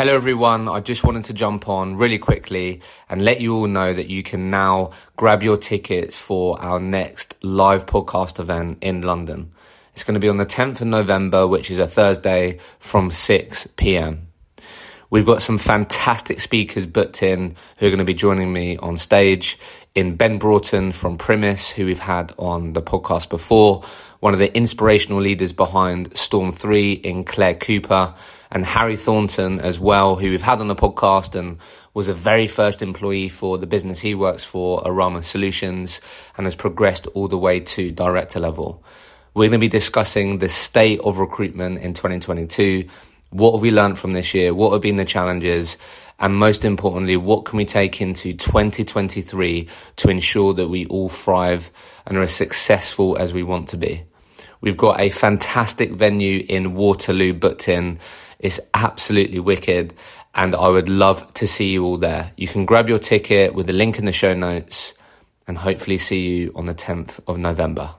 Hello, everyone. I just wanted to jump on really quickly and let you all know that you can now grab your tickets for our next live podcast event in London. It's going to be on the 10th of November, which is a Thursday from 6 p.m. We've got some fantastic speakers booked in who are going to be joining me on stage in Ben Broughton from Primis, who we've had on the podcast before, one of the inspirational leaders behind Storm 3 in Claire Cooper, and Harry Thornton as well, who we've had on the podcast and was a very first employee for the business he works for, Arama Solutions, and has progressed all the way to director level. We're going to be discussing the state of recruitment in 2022. What have we learned from this year? What have been the challenges? And most importantly, what can we take into 2023 to ensure that we all thrive and are as successful as we want to be? We've got a fantastic venue in Waterloo booked in. It's absolutely wicked. And I would love to see you all there. You can grab your ticket with the link in the show notes and hopefully see you on the 10th of November.